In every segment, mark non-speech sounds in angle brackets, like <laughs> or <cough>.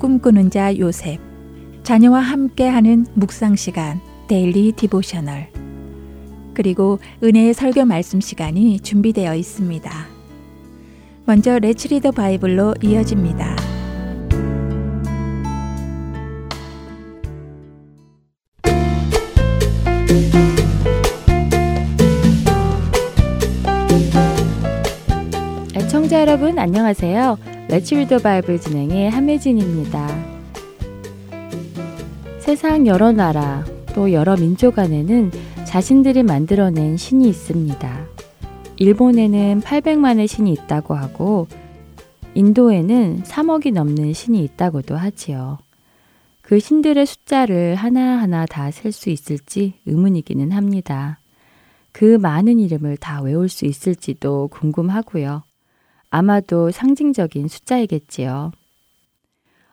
꿈꾸는 자 요셉 자녀와 함께하는 묵상 시간 Daily Devotional 그리고 은혜의 설교 말씀 시간이 준비되어 있습니다. 먼저 Let's Read the Bible로 이어집니다. 청자 여러분 안녕하세요. 레츠 리더 바이블 진행의 함혜진입니다. 세상 여러 나라 또 여러 민족 안에는 자신들이 만들어낸 신이 있습니다. 일본에는 800만의 신이 있다고 하고 인도에는 3억이 넘는 신이 있다고도 하지요. 그 신들의 숫자를 하나하나 다 셀 수 있을지 의문이기는 합니다. 그 많은 이름을 다 외울 수 있을지도 궁금하고요. 아마도 상징적인 숫자이겠지요.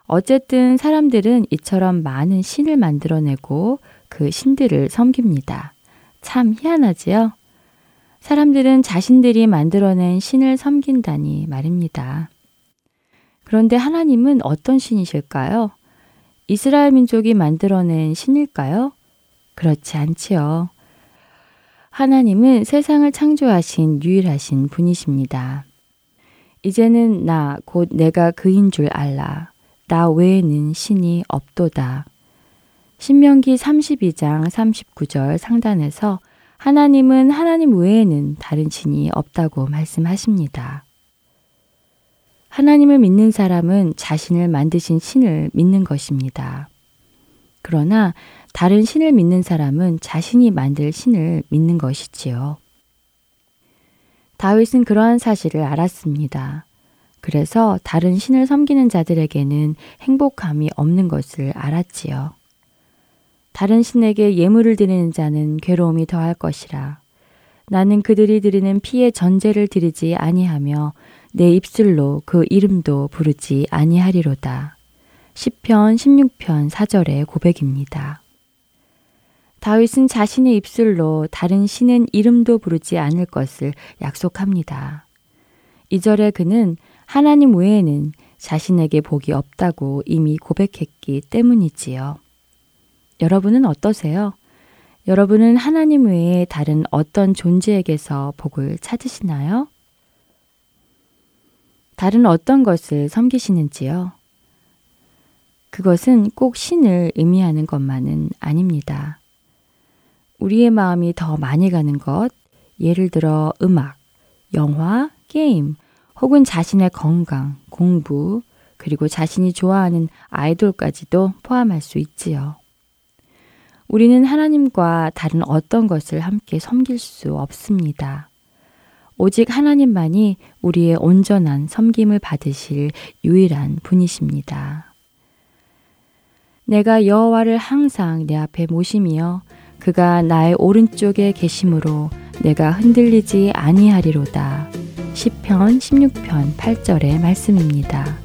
어쨌든 사람들은 이처럼 많은 신을 만들어내고 그 신들을 섬깁니다. 참 희한하지요? 사람들은 자신들이 만들어낸 신을 섬긴다니 말입니다. 그런데 하나님은 어떤 신이실까요? 이스라엘 민족이 만들어낸 신일까요? 그렇지 않지요. 하나님은 세상을 창조하신 유일하신 분이십니다. 이제는 나 곧 내가 그인 줄 알라. 나 외에는 신이 없도다. 신명기 32장 39절 상단에서 하나님은 하나님 외에는 다른 신이 없다고 말씀하십니다. 하나님을 믿는 사람은 자신을 만드신 신을 믿는 것입니다. 그러나 다른 신을 믿는 사람은 자신이 만들 신을 믿는 것이지요. 다윗은 그러한 사실을 알았습니다. 그래서 다른 신을 섬기는 자들에게는 행복함이 없는 것을 알았지요. 다른 신에게 예물을 드리는 자는 괴로움이 더할 것이라. 나는 그들이 드리는 피의 전제를 드리지 아니하며 내 입술로 그 이름도 부르지 아니하리로다. 10편 16편 4절의 고백입니다. 다윗은 자신의 입술로 다른 신은 이름도 부르지 않을 것을 약속합니다. 이절에 그는 하나님 외에는 자신에게 복이 없다고 이미 고백했기 때문이지요. 여러분은 어떠세요? 여러분은 하나님 외에 다른 어떤 존재에게서 복을 찾으시나요? 다른 어떤 것을 섬기시는지요? 그것은 꼭 신을 의미하는 것만은 아닙니다. 우리의 마음이 더 많이 가는 것, 예를 들어 음악, 영화, 게임, 혹은 자신의 건강, 공부, 그리고 자신이 좋아하는 아이돌까지도 포함할 수 있지요. 우리는 하나님과 다른 어떤 것을 함께 섬길 수 없습니다. 오직 하나님만이 우리의 온전한 섬김을 받으실 유일한 분이십니다. 내가 여호와를 항상 내 앞에 모심이여 그가 나의 오른쪽에 계심으로 내가 흔들리지 아니하리로다. 시편 16편 8절의 말씀입니다.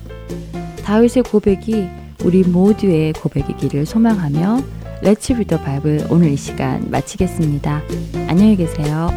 다윗의 고백이 우리 모두의 고백이기를 소망하며 Let's Read the Bible 오늘 이 시간 마치겠습니다. 안녕히 계세요.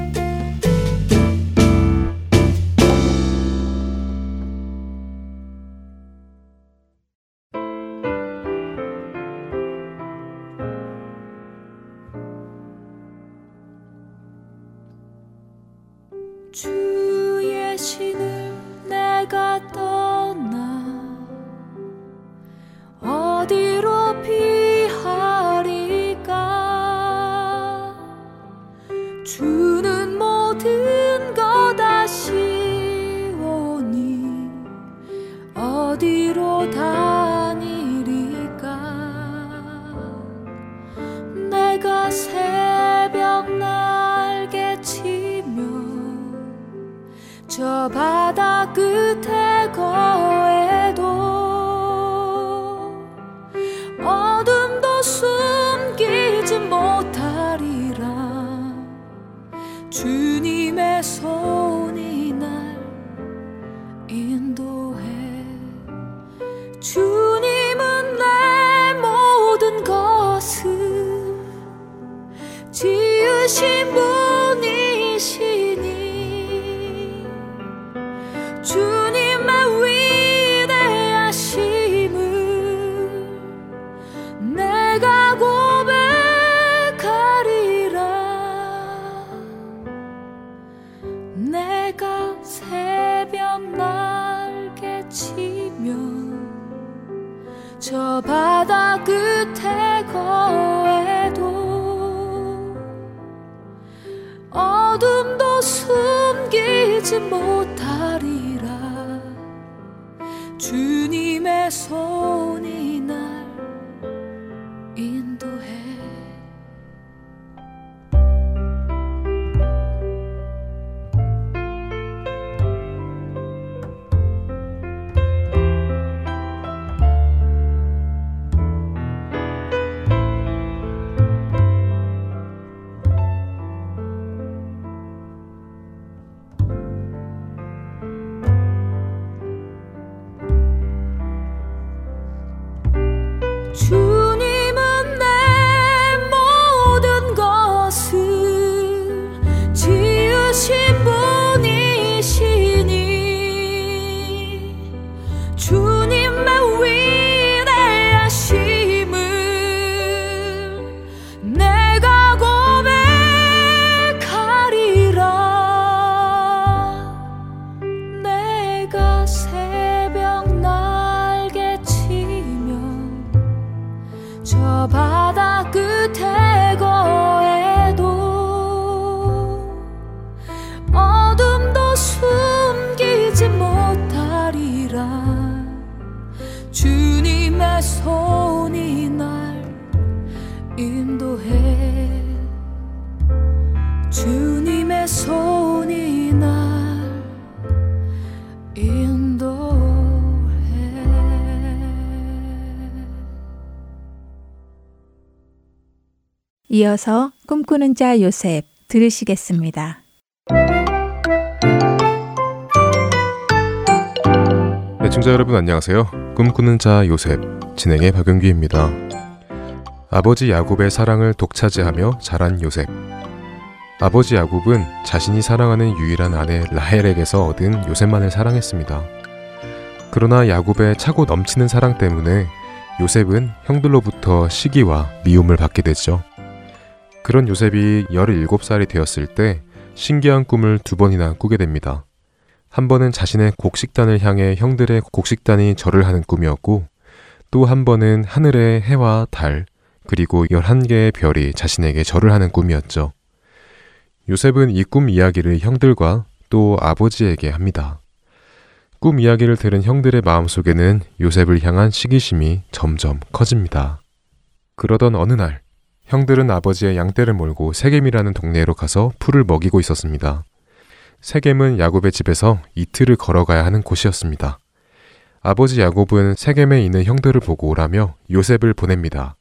내가 새벽 날개 치며 저 바다 끝에 거해도 어둠도 숨기지 못하리라. 주님의 손이 이어서 꿈꾸는 자 요셉 들으시겠습니다. 애청자 여러분 안녕하세요. 꿈꾸는 자 요셉 진행의 박윤규입니다. 아버지 야곱의 사랑을 독차지하며 자란 요셉. 아버지 야곱은 자신이 사랑하는 유일한 아내 라헬에게서 얻은 요셉만을 사랑했습니다. 그러나 야곱의 차고 넘치는 사랑 때문에 요셉은 형들로부터 시기와 미움을 받게 되죠. 그런 요셉이 17살이 되었을 때 신기한 꿈을 두 번이나 꾸게 됩니다. 한 번은 자신의 곡식단을 향해 형들의 곡식단이 절을 하는 꿈이었고 또 한 번은 하늘의 해와 달 그리고 11개의 별이 자신에게 절을 하는 꿈이었죠. 요셉은 이 꿈 이야기를 형들과 또 아버지에게 합니다. 꿈 이야기를 들은 형들의 마음속에는 요셉을 향한 시기심이 점점 커집니다. 그러던 어느 날 형들은 아버지의 양떼를 몰고 세겜이라는 동네로 가서 풀을 먹이고 있었습니다. 세겜은 야곱의 집에서 이틀을 걸어가야 하는 곳이었습니다. 아버지 야곱은 세겜에 있는 형들을 보고 오라며 요셉을 보냅니다.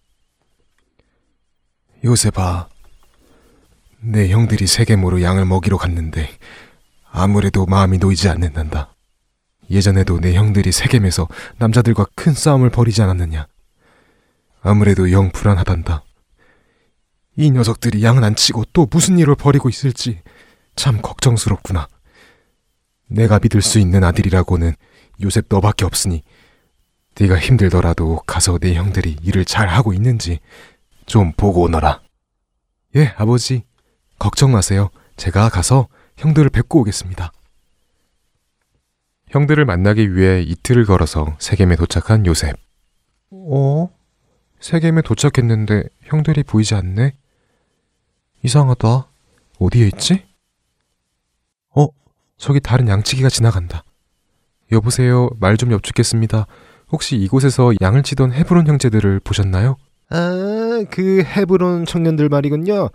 요셉아, 내 형들이 세겜으로 양을 먹이러 갔는데 아무래도 마음이 놓이지 않는단다. 예전에도 내 형들이 세겜에서 남자들과 큰 싸움을 벌이지 않았느냐. 아무래도 영 불안하단다. 이 녀석들이 양은 안 치고 또 무슨 일을 벌이고 있을지 참 걱정스럽구나. 내가 믿을 수 있는 아들이라고는 요셉 너밖에 없으니 네가 힘들더라도 가서 내 형들이 일을 잘 하고 있는지 좀 보고 오너라. 예, 아버지. 걱정 마세요. 제가 가서 형들을 뵙고 오겠습니다. 형들을 만나기 위해 이틀을 걸어서 세겜에 도착한 요셉. 어? 세겜에 도착했는데 형들이 보이지 않네? 이상하다. 어디에 있지? 어, 저기 다른 양치기가 지나간다. 여보세요. 말 좀 여쭙겠습니다. 혹시 이곳에서 양을 치던 헤브론 형제들을 보셨나요? 아, 그 헤브론 청년들 말이군요.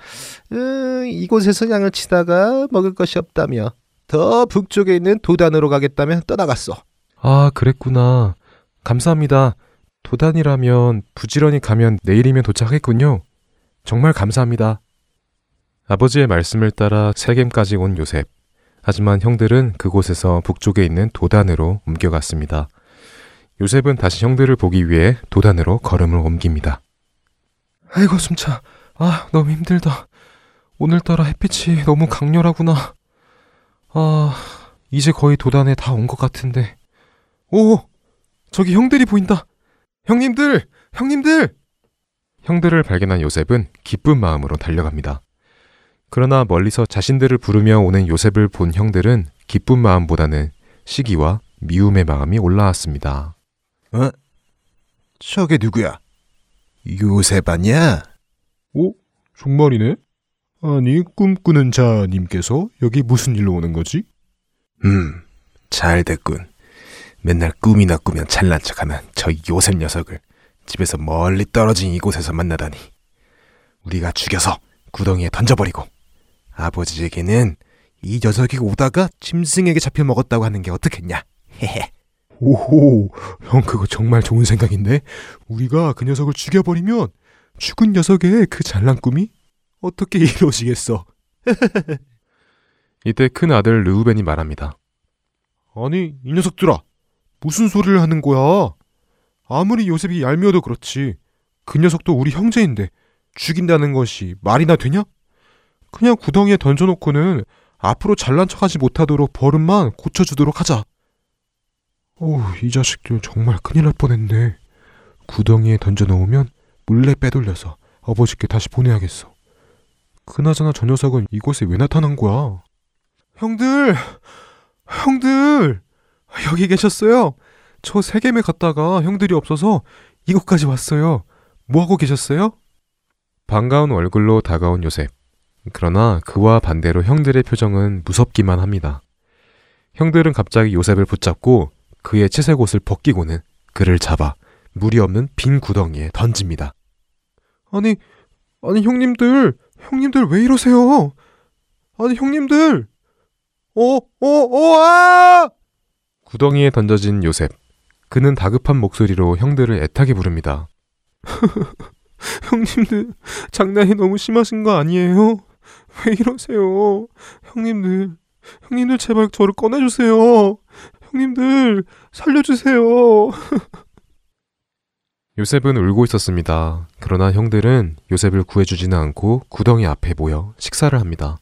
음, 이곳에서 양을 치다가 먹을 것이 없다며 더 북쪽에 있는 도단으로 가겠다며 떠나갔어. 아, 그랬구나. 감사합니다. 도단이라면 부지런히 가면 내일이면 도착했군요. 정말 감사합니다. 아버지의 말씀을 따라 세겜까지 온 요셉. 하지만 형들은 그곳에서 북쪽에 있는 도단으로 옮겨갔습니다. 요셉은 다시 형들을 보기 위해 도단으로 걸음을 옮깁니다. 아이고 숨차. 아 너무 힘들다. 오늘따라 햇빛이 너무 강렬하구나. 아 이제 거의 도단에 다 온 것 같은데. 오 저기 형들이 보인다. 형님들 형님들. 형들을 발견한 요셉은 기쁜 마음으로 달려갑니다. 그러나 멀리서 자신들을 부르며 오는 요셉을 본 형들은 기쁜 마음보다는 시기와 미움의 마음이 올라왔습니다. 어? 저게 누구야? 요셉 아니야? 오, 정말이네? 아니, 꿈꾸는 자님께서 여기 무슨 일로 오는 거지? 음, 잘 됐군. 맨날 꿈이나 꾸면 잘난 척하는 저 요셉 녀석을 집에서 멀리 떨어진 이곳에서 만나다니. 우리가 죽여서 구덩이에 던져버리고 아버지에게는 이 녀석이 오다가 짐승에게 잡혀 먹었다고 하는 게 어떻겠냐? 헤헤. 오호, 형 그거 정말 좋은 생각인데 우리가 그 녀석을 죽여버리면 죽은 녀석의 그 잘난 꿈이 어떻게 <laughs> 이루어지겠어? <laughs> 이때 큰 아들 르우벤이 말합니다. 아니 이 녀석들아 무슨 소리를 하는 거야? 아무리 요셉이 얄미워도 그렇지 그 녀석도 우리 형제인데 죽인다는 것이 말이나 되냐? 그냥 구덩이에 던져놓고는 앞으로 잘난 척하지 못하도록 버릇만 고쳐주도록 하자. 어우, 이 자식들 정말 큰일 날 뻔했네. 구덩이에 던져놓으면 몰래 빼돌려서 아버지께 다시 보내야겠어. 그나저나 저 녀석은 이곳에 왜 나타난 거야? 형들! 형들! 여기 계셨어요? 저 세겜에 갔다가 형들이 없어서 이곳까지 왔어요. 뭐 하고 계셨어요? 반가운 얼굴로 다가온 요셉. 그러나 그와 반대로 형들의 표정은 무섭기만 합니다. 형들은 갑자기 요셉을 붙잡고 그의 채색 옷을 벗기고는 그를 잡아 물이 없는 빈 구덩이에 던집니다. 아니, 아니 형님들, 형님들 왜 이러세요? 아니 형님들, 어, 어, 어, 아! 구덩이에 던져진 요셉. 그는 다급한 목소리로 형들을 애타게 부릅니다. <laughs> 형님들, 장난이 너무 심하신 거 아니에요? <laughs> 왜 이러세요? 형님들, 형님들 제발 저를 꺼내주세요. 형님들, 살려주세요. <laughs> 요셉은 울고 있었습니다. 그러나 형들은 요셉을 구해주지는 않고 구덩이 앞에 모여 식사를 합니다.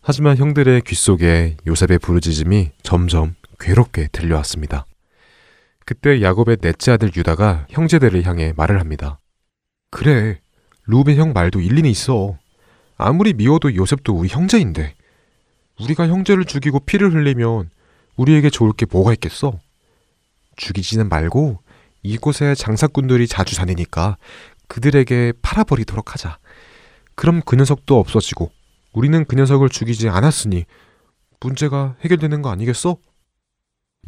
하지만 형들의 귓속에 요셉의 부르짖음이 점점 괴롭게 들려왔습니다. 그때 야곱의 넷째 아들 유다가 형제들을 향해 말을 합니다. 그래, 루벤 형 말도 일리는 있어. 아무리 미워도 요셉도 우리 형제인데 우리가 형제를 죽이고 피를 흘리면 우리에게 좋을 게 뭐가 있겠어? 죽이지는 말고 이곳에 장사꾼들이 자주 다니니까 그들에게 팔아버리도록 하자. 그럼 그 녀석도 없어지고 우리는 그 녀석을 죽이지 않았으니 문제가 해결되는 거 아니겠어?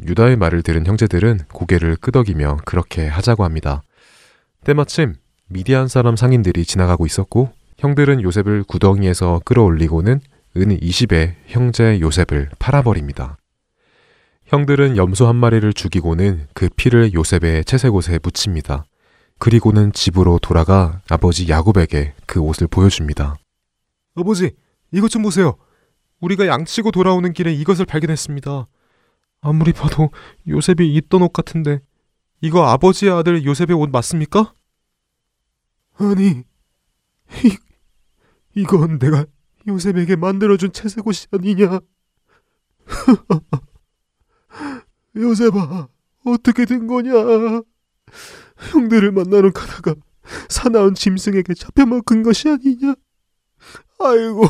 유다의 말을 들은 형제들은 고개를 끄덕이며 그렇게 하자고 합니다. 때마침 미디안 사람 상인들이 지나가고 있었고 형들은 요셉을 구덩이에서 끌어올리고는 은 20에 형제 요셉을 팔아버립니다. 형들은 염소 한 마리를 죽이고는 그 피를 요셉의 채색옷에 묻힙니다. 그리고는 집으로 돌아가 아버지 야곱에게 그 옷을 보여줍니다. 아버지, 이것 좀 보세요. 우리가 양치고 돌아오는 길에 이것을 발견했습니다. 아무리 봐도 요셉이 입던 옷 같은데 이거 아버지의 아들 요셉의 옷 맞습니까? 아니, 이, 이건 내가 요셉에게 만들어준 채색 옷이 아니냐? <laughs> 요셉아, 어떻게 된 거냐? 형들을 만나러 가다가 사나운 짐승에게 잡혀 먹은 것이 아니냐? 아이고,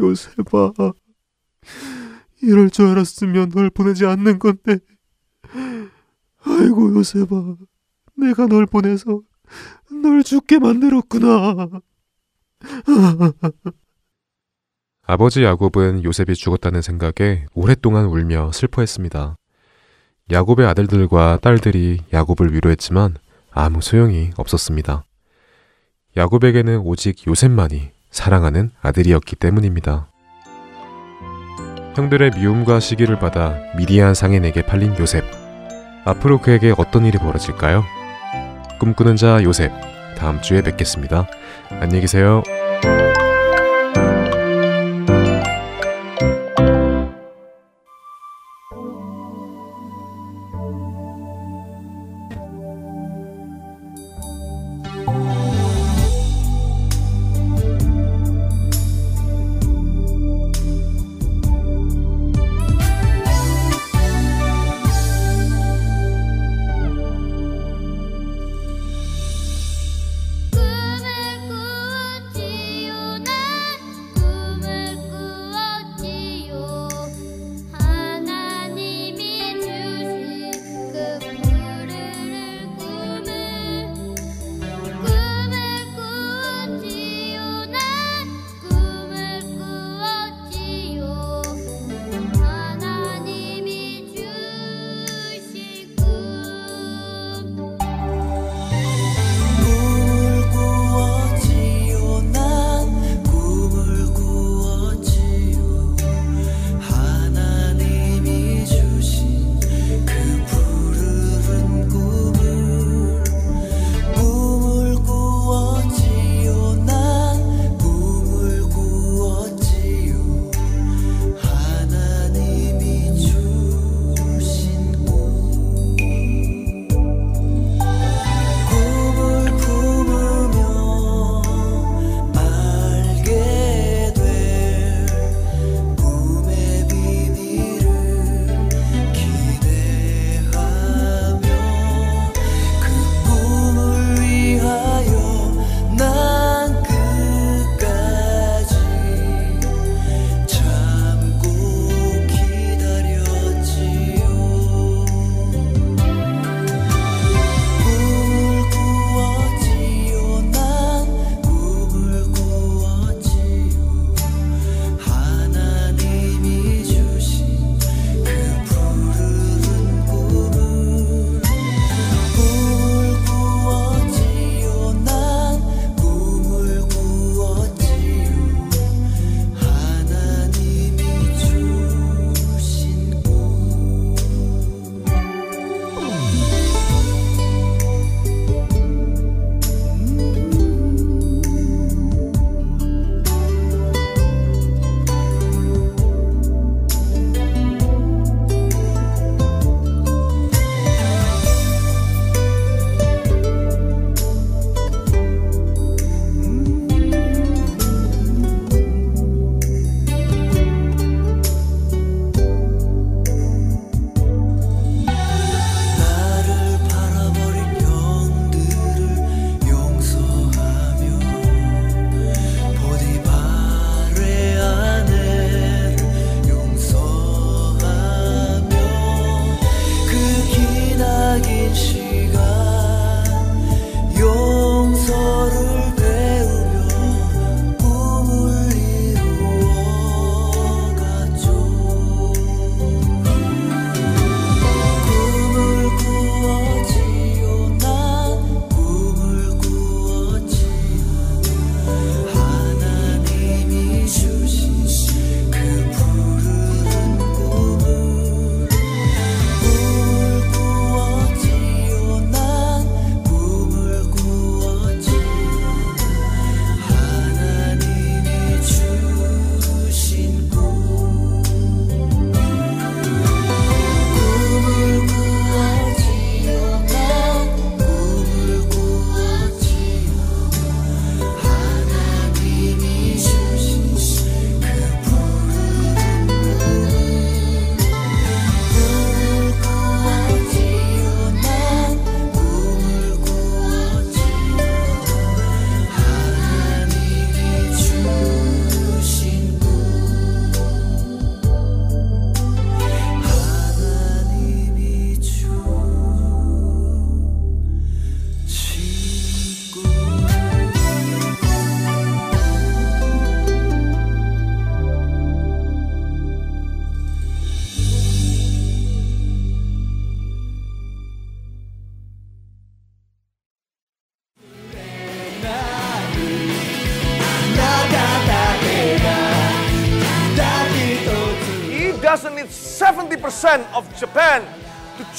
요셉아. 이럴 줄 알았으면 널 보내지 않는 건데. 아이고, 요셉아. 내가 널 보내서 널 죽게 만들었구나. <laughs> 아버지 야곱은 요셉이 죽었다는 생각에 오랫동안 울며 슬퍼했습니다. 야곱의 아들들과 딸들이 야곱을 위로했지만 아무 소용이 없었습니다. 야곱에게는 오직 요셉만이 사랑하는 아들이었기 때문입니다. 형들의 미움과 시기를 받아 미디안 상인에게 팔린 요셉. 앞으로 그에게 어떤 일이 벌어질까요? 꿈꾸는 자 요셉. 다음 주에 뵙겠습니다. 안녕히 계세요.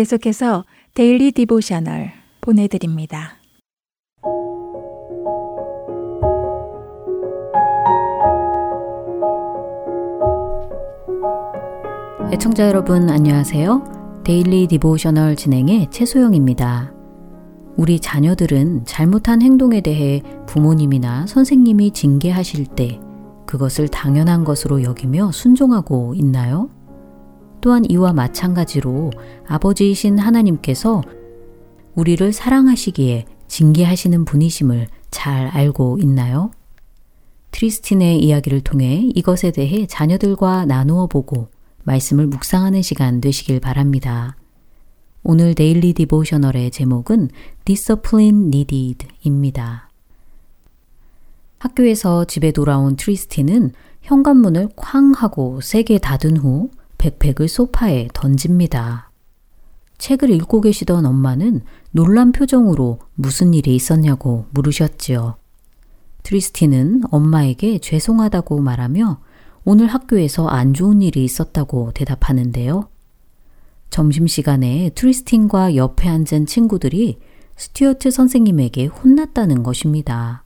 계속해서 Daily Devotional 보내드립니다. 애청자 여러분 안녕하세요. Daily Devotional 진행의 최소영입니다. 우리 자녀들은 잘못한 행동에 대해 부모님이나 선생님이 징계하실 때 그것을 당연한 것으로 여기며 순종하고 있나요? 또한 이와 마찬가지로 아버지이신 하나님께서 우리를 사랑하시기에 징계하시는 분이심을 잘 알고 있나요? 트리스틴의 이야기를 통해 이것에 대해 자녀들과 나누어 보고 말씀을 묵상하는 시간 되시길 바랍니다. 오늘 Daily Devotional의 제목은 Discipline Needed입니다. 학교에서 집에 돌아온 트리스틴은 현관문을 쾅 하고 세게 닫은 후 백팩을 소파에 던집니다. 책을 읽고 계시던 엄마는 놀란 표정으로 무슨 일이 있었냐고 물으셨지요. 트리스틴은 엄마에게 죄송하다고 말하며 오늘 학교에서 안 좋은 일이 있었다고 대답하는데요. 점심시간에 트리스틴과 옆에 앉은 친구들이 스튜어트 선생님에게 혼났다는 것입니다.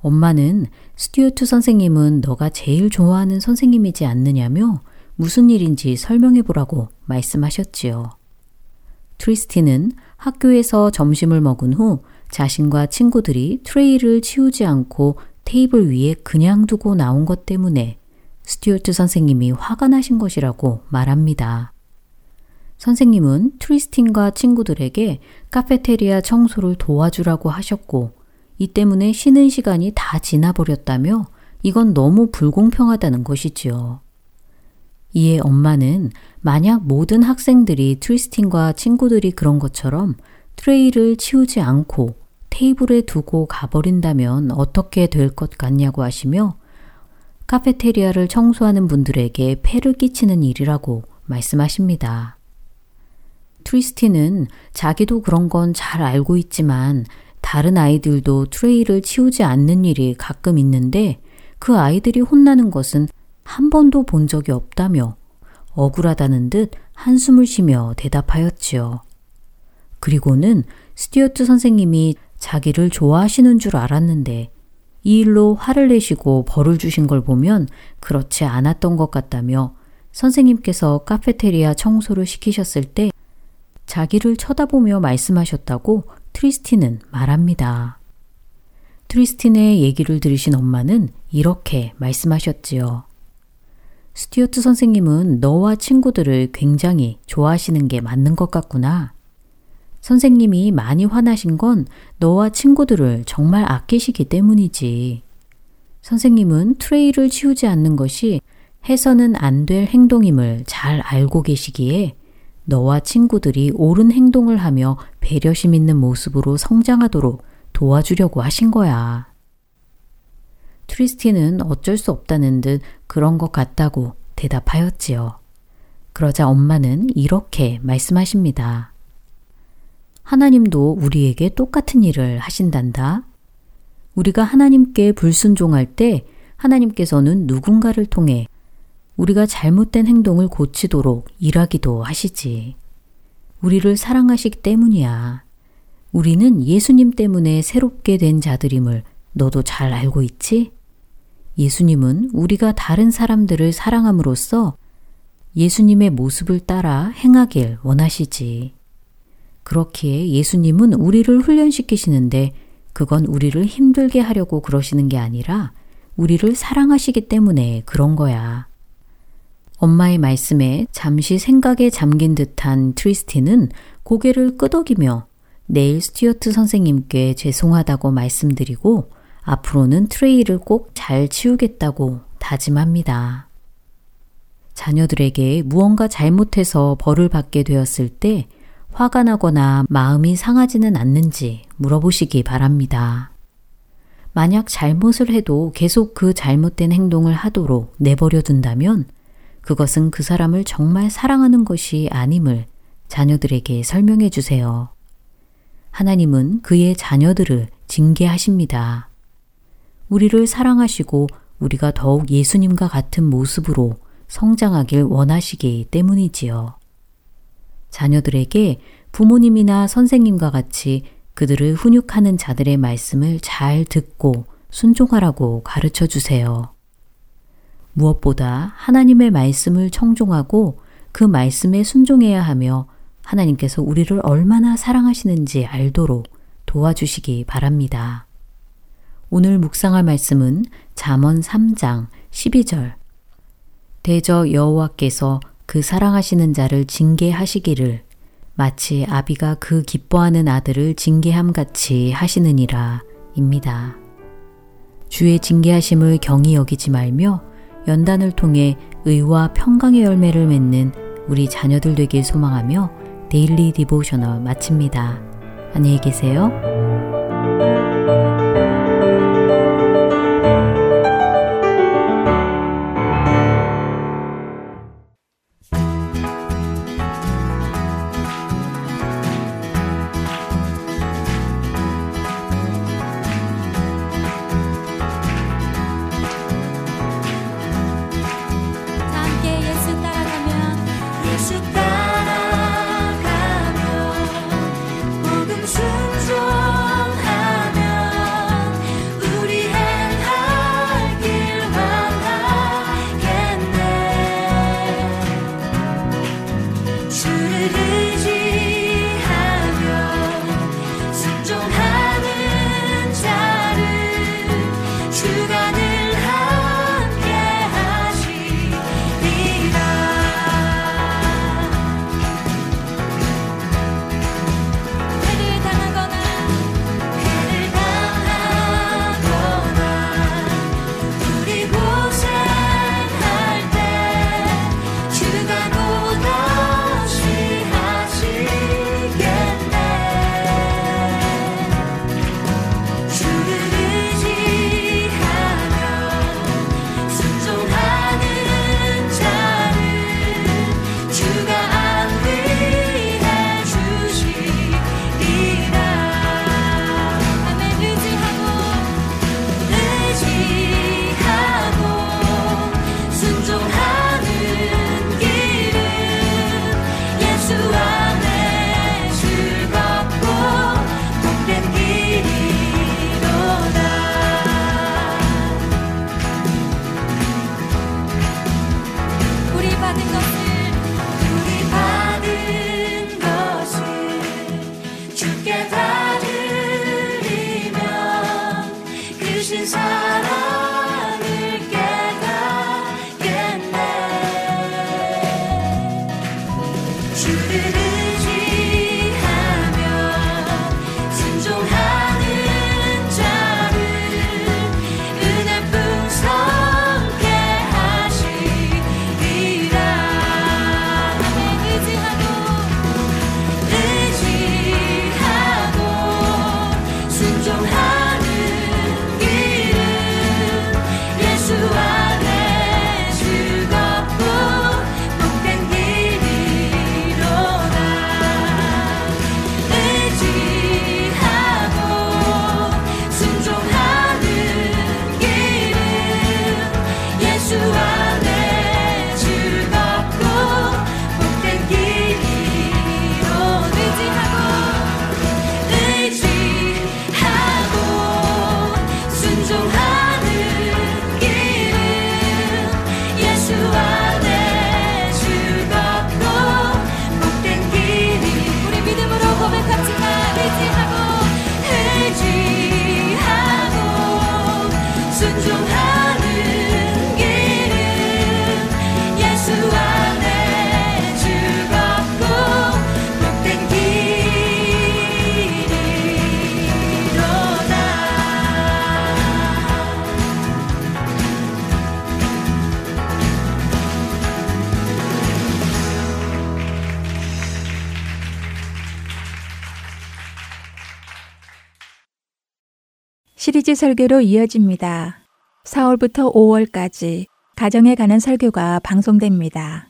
엄마는 스튜어트 선생님은 너가 제일 좋아하는 선생님이지 않느냐며 무슨 일인지 설명해 보라고 말씀하셨지요. 트리스틴은 학교에서 점심을 먹은 후 자신과 친구들이 트레이를 치우지 않고 테이블 위에 그냥 두고 나온 것 때문에 스튜어트 선생님이 화가 나신 것이라고 말합니다. 선생님은 트리스틴과 친구들에게 카페테리아 청소를 도와주라고 하셨고 이 때문에 쉬는 시간이 다 지나버렸다며 이건 너무 불공평하다는 것이지요. 이에 엄마는 만약 모든 학생들이 트리스틴과 친구들이 그런 것처럼 트레이를 치우지 않고 테이블에 두고 가버린다면 어떻게 될 것 같냐고 하시며 카페테리아를 청소하는 분들에게 폐를 끼치는 일이라고 말씀하십니다. 트리스틴은 자기도 그런 건 잘 알고 있지만 다른 아이들도 트레이를 치우지 않는 일이 가끔 있는데 그 아이들이 혼나는 것은 한 번도 본 적이 없다며 억울하다는 듯 한숨을 쉬며 대답하였지요. 그리고는 스튜어트 선생님이 자기를 좋아하시는 줄 알았는데 이 일로 화를 내시고 벌을 주신 걸 보면 그렇지 않았던 것 같다며 선생님께서 카페테리아 청소를 시키셨을 때 자기를 쳐다보며 말씀하셨다고 트리스틴은 말합니다. 트리스틴의 얘기를 들으신 엄마는 이렇게 말씀하셨지요. 스튜어트 선생님은 너와 친구들을 굉장히 좋아하시는 게 맞는 것 같구나. 선생님이 많이 화나신 건 너와 친구들을 정말 아끼시기 때문이지. 선생님은 트레이를 치우지 않는 것이 해서는 안 될 행동임을 잘 알고 계시기에 너와 친구들이 옳은 행동을 하며 배려심 있는 모습으로 성장하도록 도와주려고 하신 거야. 트리스티는 어쩔 수 없다는 듯 그런 것 같다고 대답하였지요. 그러자 엄마는 이렇게 말씀하십니다. 하나님도 우리에게 똑같은 일을 하신단다. 우리가 하나님께 불순종할 때 하나님께서는 누군가를 통해 우리가 잘못된 행동을 고치도록 일하기도 하시지. 우리를 사랑하시기 때문이야. 우리는 예수님 때문에 새롭게 된 자들임을 너도 잘 알고 있지? 예수님은 우리가 다른 사람들을 사랑함으로써 예수님의 모습을 따라 행하길 원하시지. 그렇기에 예수님은 우리를 훈련시키시는데 그건 우리를 힘들게 하려고 그러시는 게 아니라 우리를 사랑하시기 때문에 그런 거야. 엄마의 말씀에 잠시 생각에 잠긴 듯한 트리스티는 고개를 끄덕이며 내일 스튜어트 선생님께 죄송하다고 말씀드리고 앞으로는 트레이를 꼭 잘 치우겠다고 다짐합니다. 자녀들에게 무언가 잘못해서 벌을 받게 되었을 때 화가 나거나 마음이 상하지는 않는지 물어보시기 바랍니다. 만약 잘못을 해도 계속 그 잘못된 행동을 하도록 내버려 둔다면 그것은 그 사람을 정말 사랑하는 것이 아님을 자녀들에게 설명해 주세요. 하나님은 그의 자녀들을 징계하십니다. 우리를 사랑하시고 우리가 더욱 예수님과 같은 모습으로 성장하길 원하시기 때문이지요. 자녀들에게 부모님이나 선생님과 같이 그들을 훈육하는 자들의 말씀을 잘 듣고 순종하라고 가르쳐 주세요. 무엇보다 하나님의 말씀을 청종하고 그 말씀에 순종해야 하며 하나님께서 우리를 얼마나 사랑하시는지 알도록 도와주시기 바랍니다. 오늘 묵상할 말씀은 잠언 3장 12절 대저 여호와께서 그 사랑하시는 자를 징계하시기를 마치 아비가 그 기뻐하는 아들을 징계함 같이 하시느니라 입니다. 주의 징계하심을 경히 여기지 말며 연단을 통해 의와 평강의 열매를 맺는 우리 자녀들 되길 소망하며 데일리 디보셔널 마칩니다. 안녕히 계세요. 시리즈 설교로 이어집니다. 4월부터 5월까지 가정에 관한 설교가 방송됩니다.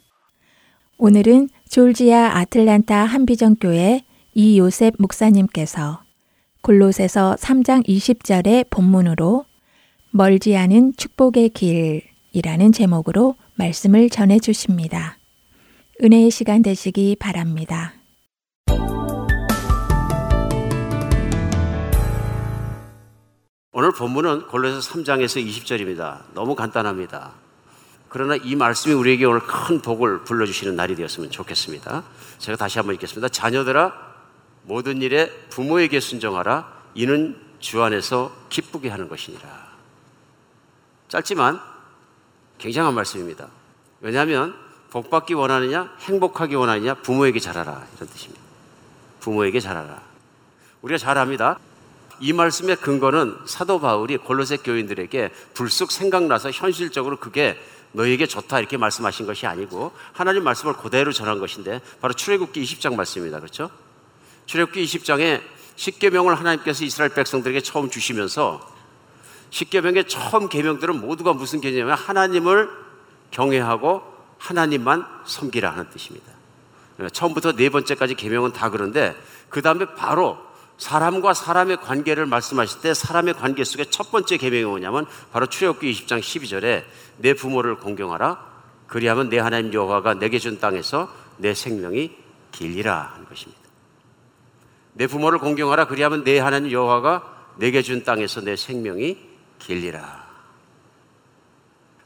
오늘은 졸지아 아틀란타 한비전교회 이요셉 목사님께서 골로새서 3장 20절의 본문으로 멀지 않은 축복의 길이라는 제목으로 말씀을 전해 주십니다. 은혜의 시간 되시기 바랍니다. 오늘 본문은 골로새 3장에서 20절입니다. 너무 간단합니다. 그러나 이 말씀이 우리에게 오늘 큰 복을 불러주시는 날이 되었으면 좋겠습니다. 제가 다시 한번 읽겠습니다. 자녀들아, 모든 일에 부모에게 순정하라. 이는 주 안에서 기쁘게 하는 것이니라. 짧지만 굉장한 말씀입니다. 왜냐하면 복받기 원하느냐, 행복하기 원하느냐, 부모에게 잘하라. 이런 뜻입니다. 부모에게 잘하라. 우리가 잘 압니다. 이 말씀의 근거는 사도 바울이 골로새 교인들에게 불쑥 생각나서 현실적으로 그게 너에게 좋다 이렇게 말씀하신 것이 아니고 하나님 말씀을 그대로 전한 것인데 바로 출애굽기 20장 말씀입니다. 그렇죠? 출애굽기 20장에 십계명을 하나님께서 이스라엘 백성들에게 처음 주시면서 십계명의 처음 계명들은 모두가 무슨 개념이냐면 하나님을 경외하고 하나님만 섬기라 하는 뜻입니다. 처음부터 네 번째까지 계명은 다 그런데 그 다음에 바로 사람과 사람의 관계를 말씀하실 때 사람의 관계 속에 첫 번째 계명이 뭐냐면 바로 출애굽기 20장 12절에 내 부모를 공경하라 그리하면 내 하나님 여호와가 내게 준 땅에서 내 생명이 길리라 하는 것입니다. 내 부모를 공경하라 그리하면 내 하나님 여호와가 내게 준 땅에서 내 생명이 길리라.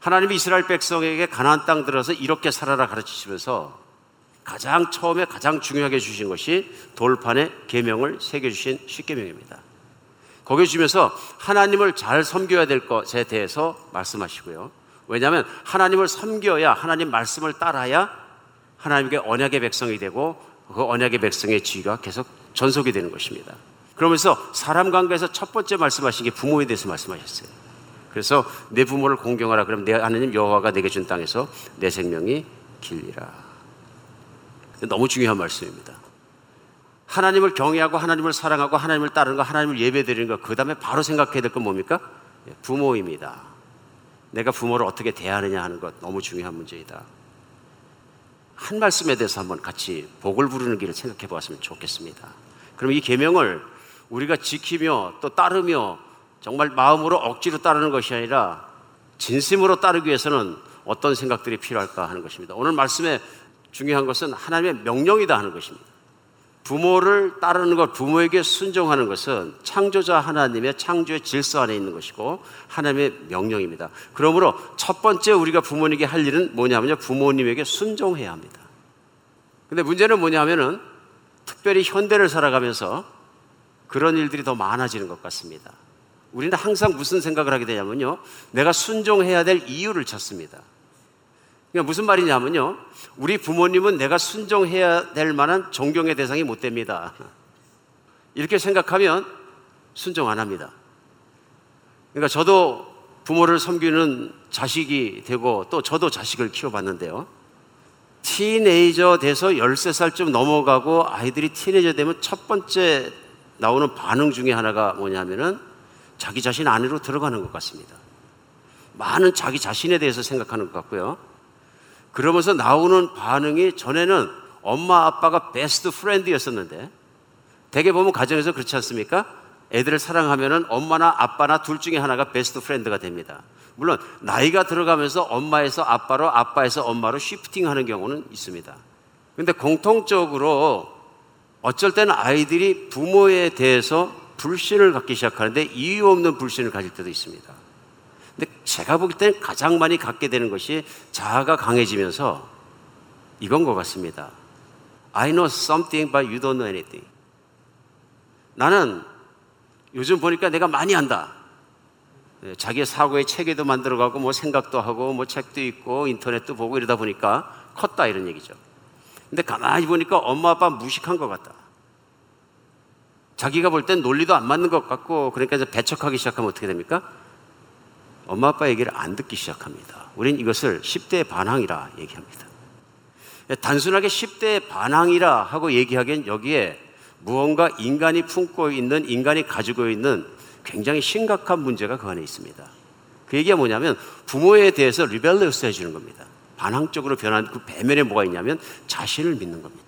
하나님이 이스라엘 백성에게 가나안 땅 들어서 이렇게 살아라 가르치시면서 가장 처음에 가장 중요하게 주신 것이 돌판에 계명을 새겨 주신 십계명입니다. 거기에 주면서 하나님을 잘 섬겨야 될 것에 대해서 말씀하시고요. 왜냐하면 하나님을 섬겨야 하나님 말씀을 따라야 하나님께 언약의 백성이 되고 그 언약의 백성의 지위가 계속 전속이 되는 것입니다. 그러면서 사람 관계에서 첫 번째 말씀하신 게 부모에 대해서 말씀하셨어요. 그래서 내 부모를 공경하라 그럼 내 하나님 여호와가 내게 준 땅에서 내 생명이 길리라. 너무 중요한 말씀입니다. 하나님을 경외하고 하나님을 사랑하고 하나님을 따르는 거, 하나님을 예배드리는 거, 그 다음에 바로 생각해야 될 건 뭡니까? 예, 부모입니다. 내가 부모를 어떻게 대하느냐 하는 것 너무 중요한 문제이다. 한 말씀에 대해서 한번 같이 복을 부르는 길을 생각해 보았으면 좋겠습니다. 그럼 이 계명을 우리가 지키며 또 따르며 정말 마음으로 억지로 따르는 것이 아니라 진심으로 따르기 위해서는 어떤 생각들이 필요할까 하는 것입니다. 오늘 말씀에 중요한 것은 하나님의 명령이다 하는 것입니다. 부모를 따르는 것, 부모에게 순종하는 것은 창조자 하나님의 창조의 질서 안에 있는 것이고 하나님의 명령입니다. 그러므로 첫 번째 우리가 부모님에게 할 일은 뭐냐면요. 부모님에게 순종해야 합니다. 근데 문제는 뭐냐면은 특별히 현대를 살아가면서 그런 일들이 더 많아지는 것 같습니다. 우리는 항상 무슨 생각을 하게 되냐면요. 내가 순종해야 될 이유를 찾습니다. 그러니까 무슨 말이냐면요. 우리 부모님은 내가 순종해야 될 만한 존경의 대상이 못 됩니다. 이렇게 생각하면 순종 안 합니다. 그러니까 저도 부모를 섬기는 자식이 되고 또 저도 자식을 키워봤는데요. teenager 돼서 13살쯤 넘어가고 아이들이 teenager 되면 첫 번째 나오는 반응 중에 하나가 뭐냐면은 자기 자신 안으로 들어가는 것 같습니다. 많은 자기 자신에 대해서 생각하는 것 같고요. 그러면서 나오는 반응이 전에는 엄마 아빠가 best friend였었는데 대개 보면 가정에서 그렇지 않습니까? 애들을 사랑하면은 엄마나 아빠나 둘 중에 하나가 best friend가 됩니다. 물론 나이가 들어가면서 엄마에서 아빠로 아빠에서 엄마로 쉬프팅 하는 경우는 있습니다. 근데 공통적으로 어쩔 때는 아이들이 부모에 대해서 불신을 갖기 시작하는데 이유 없는 불신을 가질 때도 있습니다. 근데 제가 보기 때는 가장 많이 갖게 되는 것이 자아가 강해지면서 이건 것 같습니다. I know something but you don't know anything. 나는 요즘 보니까 내가 많이 한다. 예, 자기의 사고의 체계도 만들어가고 뭐 생각도 하고 뭐 책도 읽고 인터넷도 보고 이러다 보니까 컸다 이런 얘기죠. 근데 가만히 보니까 엄마 아빠 무식한 것 같다. 자기가 볼 땐 논리도 안 맞는 것 같고 그러니까 이제 배척하기 시작하면 어떻게 됩니까? 엄마 아빠 얘기를 안 듣기 시작합니다. 우린 이것을 10대의 반항이라 얘기합니다. 단순하게 10대의 반항이라 하고 얘기하기엔 여기에 무언가 인간이 품고 있는 인간이 가지고 있는 굉장히 심각한 문제가 그 안에 있습니다. 그 얘기가 뭐냐면 부모에 대해서 리벨러스 해주는 겁니다. 반항적으로 변한 그 배면에 뭐가 있냐면 자신을 믿는 겁니다.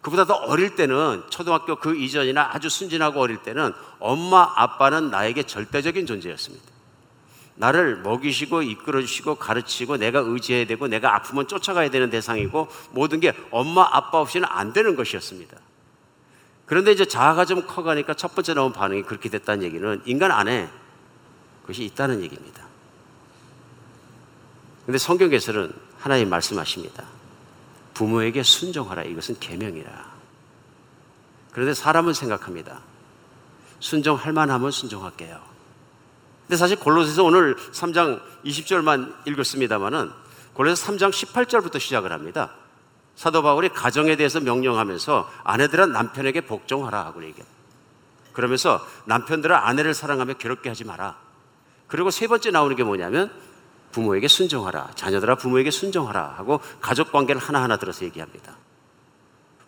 그보다 더 어릴 때는 초등학교 그 이전이나 아주 순진하고 어릴 때는 엄마 아빠는 나에게 절대적인 존재였습니다. 나를 먹이시고 이끌어 주시고 가르치고 내가 의지해야 되고 내가 아프면 쫓아가야 되는 대상이고 모든 게 엄마 아빠 없이는 안 되는 것이었습니다. 그런데 이제 자아가 좀 커가니까 첫 번째 나온 반응이 그렇게 됐다는 얘기는 인간 안에 그것이 있다는 얘기입니다. 근데 성경에서는 하나님 말씀하십니다. 부모에게 순종하라. 이것은 계명이라. 그런데 사람은 생각합니다. 순종할 만하면 순종할게요. 근데 사실 골로새서 오늘 3장 20절만 읽었습니다만은 골로새 3장 18절부터 시작을 합니다. 사도 바울이 가정에 대해서 명령하면서 아내들은 남편에게 복종하라 하고 얘기해요. 그러면서 남편들은 아내를 사랑하며 괴롭게 하지 마라. 그리고 세 번째 나오는 게 뭐냐면 부모에게 순종하라. 자녀들아 부모에게 순종하라 하고 가족 관계를 하나하나 들어서 얘기합니다.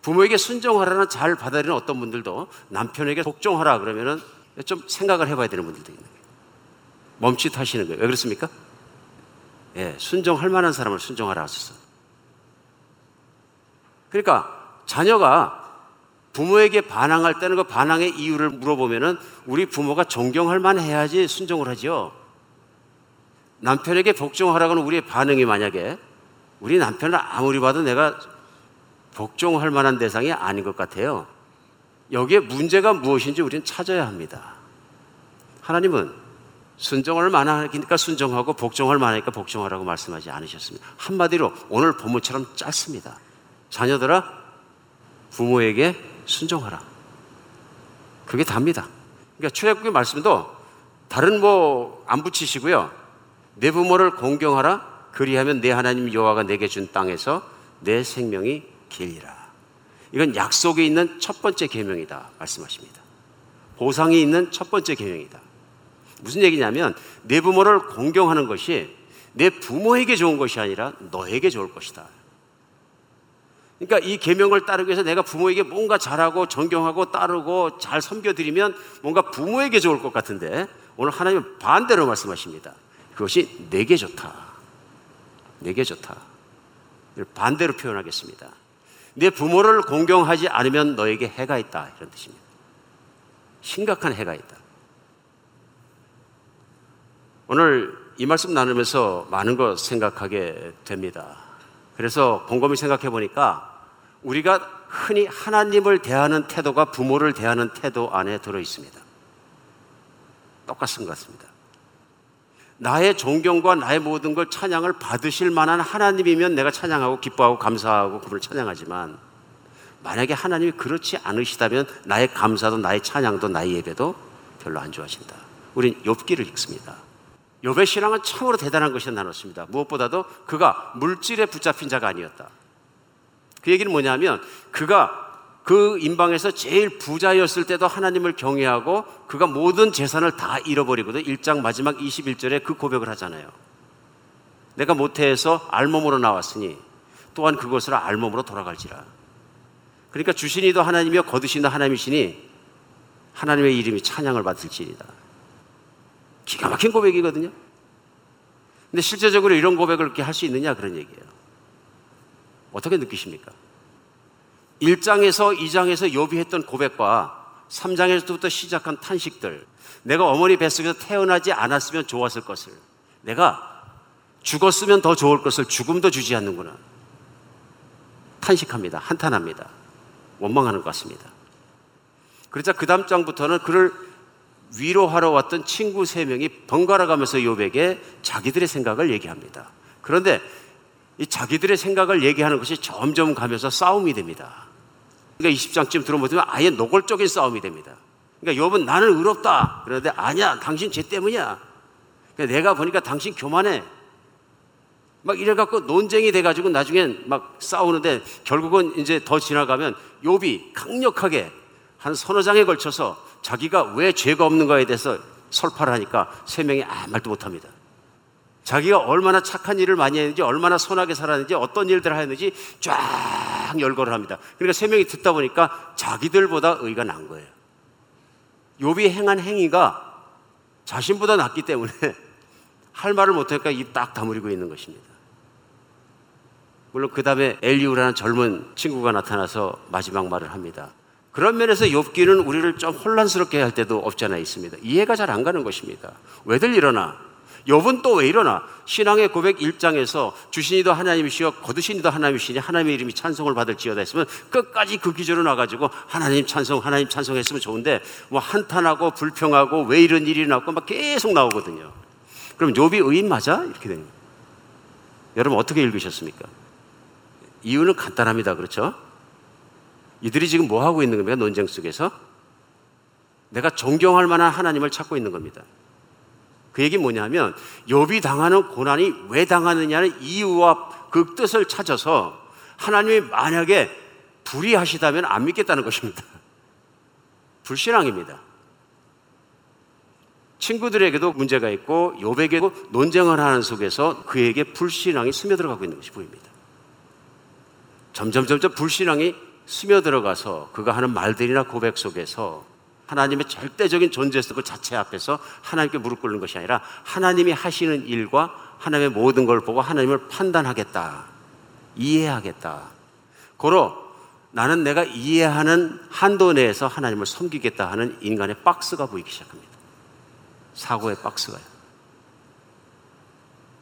부모에게 순종하라는 잘 받아들이는 어떤 분들도 남편에게 복종하라 그러면은 좀 생각을 해봐야 되는 분들도 있는 거예요. 멈칫하시는 거예요. 왜 그렇습니까? 예, 순종할 만한 사람을 순종하라 하셨어. 그러니까 자녀가 부모에게 반항할 때는 그 반항의 이유를 물어보면은 우리 부모가 존경할 만해야지 순종을 하지요. 남편에게 복종하라고는 우리의 반응이 만약에 우리 남편을 아무리 봐도 내가 복종할 만한 대상이 아닌 것 같아요. 여기에 문제가 무엇인지 우리는 찾아야 합니다. 하나님은 순종을 만하니까 순종하고 복종할 만하니까 복종하라고 말씀하지 않으셨습니다. 한마디로 오늘 본문처럼 짧습니다. 자녀들아 부모에게 순종하라. 그게 답니다. 그러니까 출애굽의 말씀도 다른 뭐 안 붙이시고요. 내 부모를 공경하라. 그리하면 내 하나님 여호와가 내게 준 땅에서 내 생명이 길리라. 이건 약속에 있는 첫 번째 계명이다 말씀하십니다. 보상이 있는 첫 번째 계명이다. 무슨 얘기냐면 내 부모를 공경하는 것이 내 부모에게 좋은 것이 아니라 너에게 좋을 것이다. 그러니까 이 계명을 따르기 위해서 내가 부모에게 뭔가 잘하고 존경하고 따르고 잘 섬겨드리면 뭔가 부모에게 좋을 것 같은데 오늘 하나님은 반대로 말씀하십니다. 그것이 내게 좋다. 내게 좋다. 반대로 표현하겠습니다. 내 부모를 공경하지 않으면 너에게 해가 있다. 이런 뜻입니다. 심각한 해가 있다. 오늘 이 말씀 나누면서 많은 것 생각하게 됩니다. 그래서 곰곰이 생각해 보니까 우리가 흔히 하나님을 대하는 태도가 부모를 대하는 태도 안에 들어 있습니다. 똑같은 것 같습니다. 나의 존경과 나의 모든 걸 찬양을 받으실 만한 하나님이면 내가 찬양하고 기뻐하고 감사하고 그분을 찬양하지만 만약에 하나님이 그렇지 않으시다면 나의 감사도 나의 찬양도 나의 예배도 별로 안 좋아하신다. 우린 욥기를 읽습니다. 욥의 신앙은 참으로 대단한 것이 나눴습니다. 무엇보다도 그가 물질에 붙잡힌 자가 아니었다. 그 얘기는 뭐냐면 그가 그 인방에서 제일 부자였을 때도 하나님을 경외하고 그가 모든 재산을 다 잃어버리거든. 1장 마지막 21절에 그 고백을 하잖아요. 내가 모태에서 알몸으로 나왔으니 또한 그것을 알몸으로 돌아갈지라. 그러니까 주신이도 하나님이요 거두신도 하나님이시니 하나님의 이름이 찬양을 받을지이다. 기가 막힌 고백이거든요. 근데 실제적으로 이런 고백을 그렇게 할 수 있느냐 그런 얘기예요. 어떻게 느끼십니까? 1장에서 2장에서 요비 했던 고백과 3장에서부터 시작한 탄식들, 내가 어머니 뱃속에서 태어나지 않았으면 좋았을 것을, 내가 죽었으면 더 좋을 것을 죽음도 주지 않는구나. 탄식합니다. 한탄합니다. 원망하는 것 같습니다. 그러자 그 다음 장부터는 그를 위로하러 왔던 친구 세 명이 번갈아 가면서 요백에 자기들의 생각을 얘기합니다. 그런데 이 자기들의 생각을 얘기하는 것이 점점 가면서 싸움이 됩니다. 그러니까 20장쯤 들어보면 아예 노골적인 싸움이 됩니다. 그러니까 여러분 나는 의롭다. 그런데 아니야. 당신 죄 때문이야. 그러니까 내가 보니까 당신 교만해. 막 이래갖고 논쟁이 돼가지고 나중엔 막 싸우는데 결국은 이제 더 지나가면 욥이 강력하게 한 서너 장에 걸쳐서 자기가 왜 죄가 없는가에 대해서 설파를 하니까 세 명이 아무 말도 못합니다. 자기가 얼마나 착한 일을 많이 했는지, 얼마나 선하게 살았는지, 어떤 일들을 했는지 쫙 열거를 합니다. 그러니까 세 명이 듣다 보니까 자기들보다 의가 난 거예요. 욥이 행한 행위가 자신보다 낫기 때문에 <laughs> 할 말을 못하니까 입 딱 다물고 있는 것입니다. 물론 그 다음에 엘리우라는 젊은 친구가 나타나서 마지막 말을 합니다. 그런 면에서 욥기는 우리를 좀 혼란스럽게 할 때도 없지 않아 있습니다. 이해가 잘 안 가는 것입니다. 왜들 일어나? 욥은 또왜 일어나? 신앙의 고백 1장에서 주신이도 하나님이시여 거두신이도 하나님이시니 하나님의 이름이 찬송을 받을지어다 했으면 끝까지 그 기조로 나가지고 하나님 찬송 하나님 찬송했으면 좋은데 뭐 한탄하고 불평하고 왜 이런 일이 나고 막 계속 나오거든요. 그럼 욥이 의인 맞아? 이렇게 되는 거예요. 여러분 어떻게 읽으셨습니까? 이유는 간단합니다. 그렇죠? 이들이 지금 뭐 하고 있는 겁니까? 논쟁 속에서? 내가 존경할 만한 하나님을 찾고 있는 겁니다. 그 얘기 뭐냐면 욥이 당하는 고난이 왜 당하느냐는 이유와 그 뜻을 찾아서 하나님이 만약에 불의하시다면 안 믿겠다는 것입니다. <laughs> 불신앙입니다. 친구들에게도 문제가 있고 욥에게도 논쟁을 하는 속에서 그에게 불신앙이 스며들어가고 있는 것이 보입니다. 점점 점점 불신앙이 스며들어가서 그가 하는 말들이나 고백 속에서 하나님의 절대적인 존재성 그 자체 앞에서 하나님께 무릎 꿇는 것이 아니라 하나님이 하시는 일과 하나님의 모든 걸 보고 하나님을 판단하겠다. 이해하겠다. 고로 나는 내가 이해하는 한도 내에서 하나님을 섬기겠다 하는 인간의 박스가 보이기 시작합니다. 사고의 박스가요.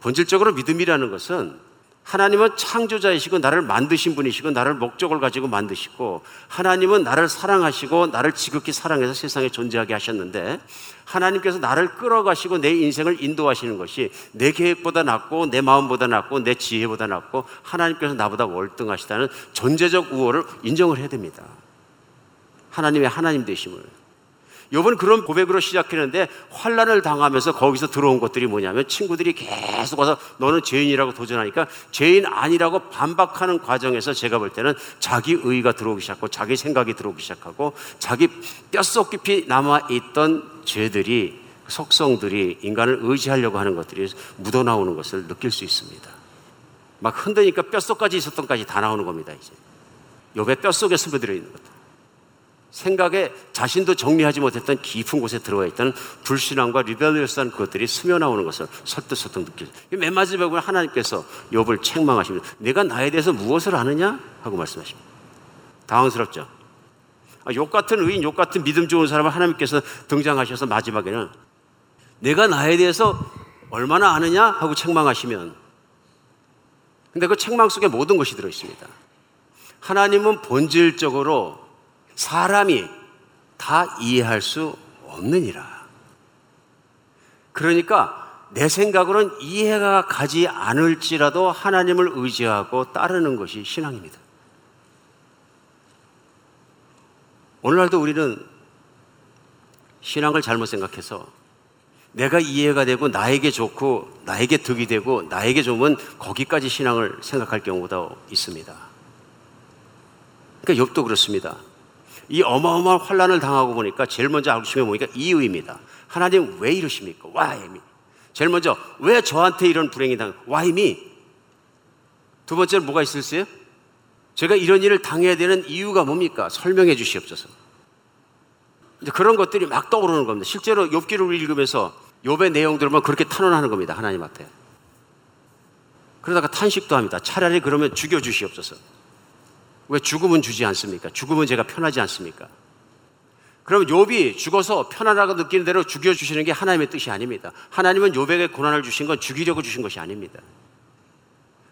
본질적으로 믿음이라는 것은 하나님은 창조자이시고 나를 만드신 분이시고 나를 목적을 가지고 만드시고 하나님은 나를 사랑하시고 나를 지극히 사랑해서 세상에 존재하게 하셨는데 하나님께서 나를 끌어가시고 내 인생을 인도하시는 것이 내 계획보다 낫고 내 마음보다 낫고 내 지혜보다 낫고 하나님께서 나보다 월등하시다는 존재적 우월을 인정을 해야 됩니다. 하나님의 하나님 되심을 요번 그런 고백으로 시작했는데 환란을 당하면서 거기서 들어온 것들이 뭐냐면 친구들이 계속 와서 너는 죄인이라고 도전하니까 죄인 아니라고 반박하는 과정에서 제가 볼 때는 자기 의가 들어오기 시작하고 자기 생각이 들어오기 시작하고 자기 뼛속 깊이 남아 있던 죄들이 속성들이 인간을 의지하려고 하는 것들이 묻어나오는 것을 느낄 수 있습니다. 막 흔드니까 뼛속까지 있었던 까지 다 나오는 겁니다, 이제. 욥의 뼛속에 스며들어 있는 것들. 생각에 자신도 정리하지 못했던 깊은 곳에 들어와 있던 불신앙과 리벨리어스한 그것들이 스며 나오는 것을 설득설득 느끼죠. 맨 마지막에 보면 하나님께서 욥을 책망하십니다. 내가 나에 대해서 무엇을 아느냐? 하고 말씀하십니다. 당황스럽죠. 아, 욕 같은 의인, 욕 같은 믿음 좋은 사람을 하나님께서 등장하셔서 마지막에는 내가 나에 대해서 얼마나 아느냐? 하고 책망하시면 근데 그 책망 속에 모든 것이 들어 있습니다. 하나님은 본질적으로 사람이 다 이해할 수 없느니라. 그러니까 내 생각으로는 이해가 가지 않을지라도 하나님을 의지하고 따르는 것이 신앙입니다. 오늘날도 우리는 신앙을 잘못 생각해서 내가 이해가 되고 나에게 좋고 나에게 득이 되고 나에게 좋으면 거기까지 신앙을 생각할 경우가 있습니다. 그러니까 욥도 그렇습니다. 이 어마어마한 환란을 당하고 보니까 제일 먼저 알고 싶은 보니까 이유입니다. 하나님 왜 이러십니까? Why me? 제일 먼저 왜 저한테 이런 불행이 당? Why me? 두 번째는 뭐가 있을까요? 제가 이런 일을 당해야 되는 이유가 뭡니까? 설명해 주시옵소서. 이제 그런 것들이 막 떠오르는 겁니다. 실제로 욥기를 읽으면서 욥의 내용들만 그렇게 탄원하는 겁니다. 하나님 앞에. 그러다가 탄식도 합니다. 차라리 그러면 죽여 주시옵소서. 왜 죽음은 주지 않습니까? 죽음은 제가 편하지 않습니까? 그럼 욥이 죽어서 편안하고 느끼는 대로 죽여 주시는 게 하나님의 뜻이 아닙니다. 하나님은 욥에게 고난을 주신 건 죽이려고 주신 것이 아닙니다.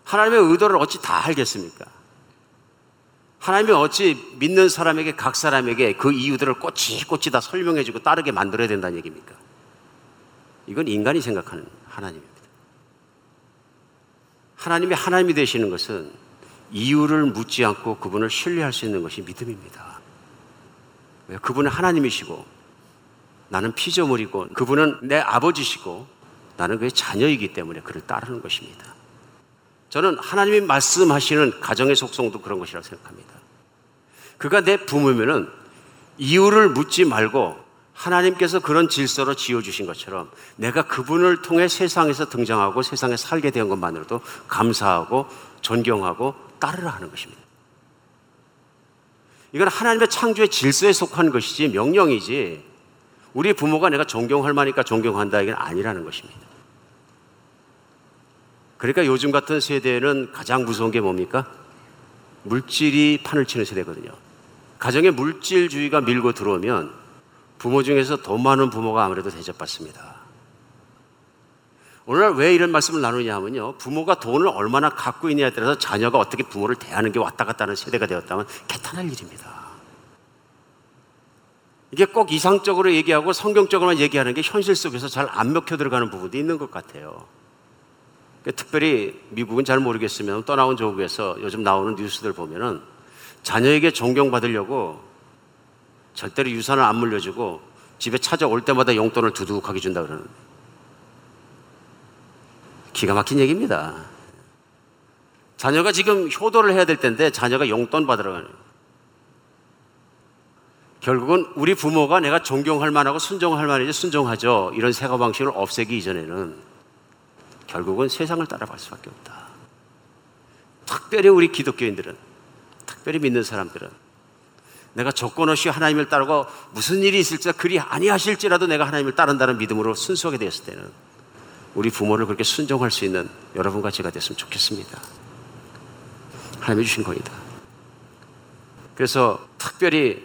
하나님의 의도를 어찌 다 알겠습니까? 하나님이 어찌 믿는 사람에게 각 사람에게 그 이유들을 꼬치꼬치 다 설명해 주고 따르게 만들어야 된다는 얘기입니까? 이건 인간이 생각하는 하나님입니다. 하나님이 하나님이 되시는 것은 이유를 묻지 않고 그분을 신뢰할 수 있는 것이 믿음입니다. 그분은 하나님이시고 나는 피조물이고 그분은 내 아버지시고 나는 그의 자녀이기 때문에 그를 따르는 것입니다. 저는 하나님이 말씀하시는 가정의 속성도 그런 것이라고 생각합니다. 그가 내 부모면은 이유를 묻지 말고 하나님께서 그런 질서로 지어주신 것처럼 내가 그분을 통해 세상에서 등장하고 세상에 살게 된 것만으로도 감사하고 존경하고 따르라 하는 것입니다. 이건 하나님의 창조의 질서에 속한 것이지 명령이지 우리 부모가 내가 존경할 만하니까 존경한다 이게 아니라는 것입니다. 그러니까 요즘 같은 세대는 가장 무서운 게 뭡니까? 물질이 판을 치는 세대거든요. 가정에 물질주의가 밀고 들어오면 부모 중에서 돈 많은 부모가 아무래도 대접받습니다. 오늘날 왜 이런 말씀을 나누냐 하면요. 부모가 돈을 얼마나 갖고 있냐에 따라서 자녀가 어떻게 부모를 대하는 게 왔다 갔다 하는 세대가 되었다면 개탄할 일입니다. 이게 꼭 이상적으로 얘기하고 성경적으로만 얘기하는 게 현실 속에서 잘 안 먹혀 들어가는 부분도 있는 것 같아요. 그러니까 특별히 미국은 잘 모르겠으면 떠나온 조국에서 요즘 나오는 뉴스들 보면은 자녀에게 존경받으려고 절대로 유산을 안 물려주고 집에 찾아올 때마다 용돈을 두둑하게 준다 그러는 기가 막힌 얘기입니다. 자녀가 지금 효도를 해야 될 텐데 자녀가 용돈 받으러 가는 결국은 우리 부모가 내가 존경할 만하고 순종할 만하지 순종하죠. 이런 사고방식을 없애기 이전에는 결국은 세상을 따라갈 수밖에 없다. 특별히 우리 기독교인들은, 특별히 믿는 사람들은 내가 조건 없이 하나님을 따르고 무슨 일이 있을지 그리 아니하실지라도 내가 하나님을 따른다는 믿음으로 순수하게 되었을 때는 우리 부모를 그렇게 순종할 수 있는 여러분과 제가 됐으면 좋겠습니다. 하나님이 주신 거이다. 그래서 특별히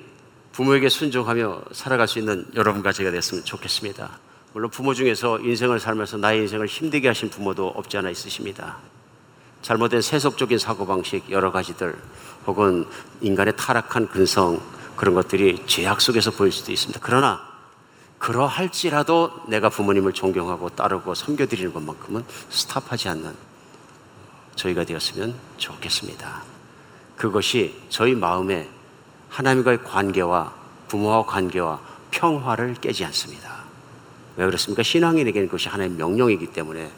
부모에게 순종하며 살아갈 수 있는 여러분과 제가 됐으면 좋겠습니다. 물론 부모 중에서 인생을 살면서 나의 인생을 힘들게 하신 부모도 없지 않아 있으십니다. 잘못된 세속적인 사고방식 여러 가지들 혹은 인간의 타락한 근성 그런 것들이 죄악 속에서 보일 수도 있습니다. 그러나 그러할지라도 내가 부모님을 존경하고 따르고 섬겨드리는 것만큼은 스탑하지 않는 저희가 되었으면 좋겠습니다. 그것이 저희 마음에 하나님과의 관계와 부모와 관계와 평화를 깨지 않습니다. 왜 그렇습니까? 신앙인에게는 그것이 하나님의 명령이기 때문에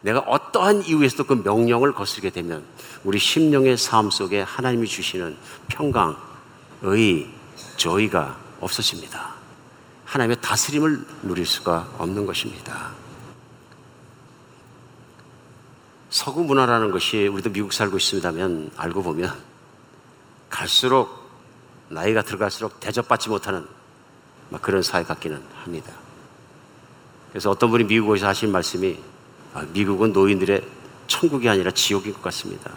내가 어떠한 이유에서도 그 명령을 거스르게 되면 우리 심령의 삶 속에 하나님이 주시는 평강, 의, 조의가 없어집니다. 하나님의 다스림을 누릴 수가 없는 것입니다. 서구 문화라는 것이 우리도 미국 살고 있습니다만 알고 보면 갈수록 나이가 들어갈수록 대접받지 못하는 그런 사회 같기는 합니다. 그래서 어떤 분이 미국에서 하신 말씀이 아, 미국은 노인들의 천국이 아니라 지옥인 것 같습니다.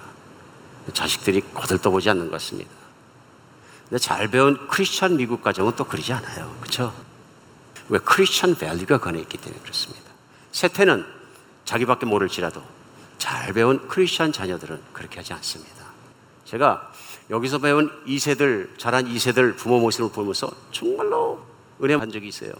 자식들이 거들떠보지 않는 것 같습니다. 근데 잘 배운 크리스천 미국 가정은 또 그러지 않아요. 그렇죠? 왜 Christian value가 건해 있기 때문에 그렇습니다. 세태는 자기밖에 모를지라도 잘 배운 크리스천 자녀들은 그렇게 하지 않습니다. 제가 여기서 배운 2세들, 자란 2세들 부모 모습을 보면서 정말로 은혜 받은 적이 있어요.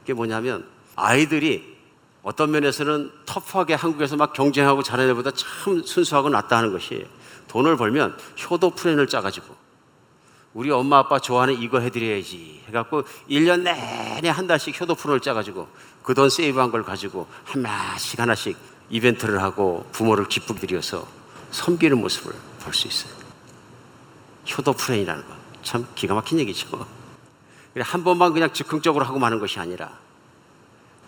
그게 뭐냐면 아이들이 어떤 면에서는 터프하게 한국에서 막 경쟁하고 자란 애보다 참 순수하고 낫다 하는 것이 돈을 벌면 효도 플랜을 짜가지고 우리 엄마 아빠 좋아하는 이거 해드려야지 해갖고 1년 내내 한 달씩 효도 프로를 짜가지고 그 돈 세이브한 걸 가지고 하나씩 하나씩 이벤트를 하고 부모를 기쁘게 드려서 섬기는 모습을 볼 수 있어요. 효도 프레이라는 거. 참 기가 막힌 얘기죠. 한 번만 그냥 즉흥적으로 하고 마는 것이 아니라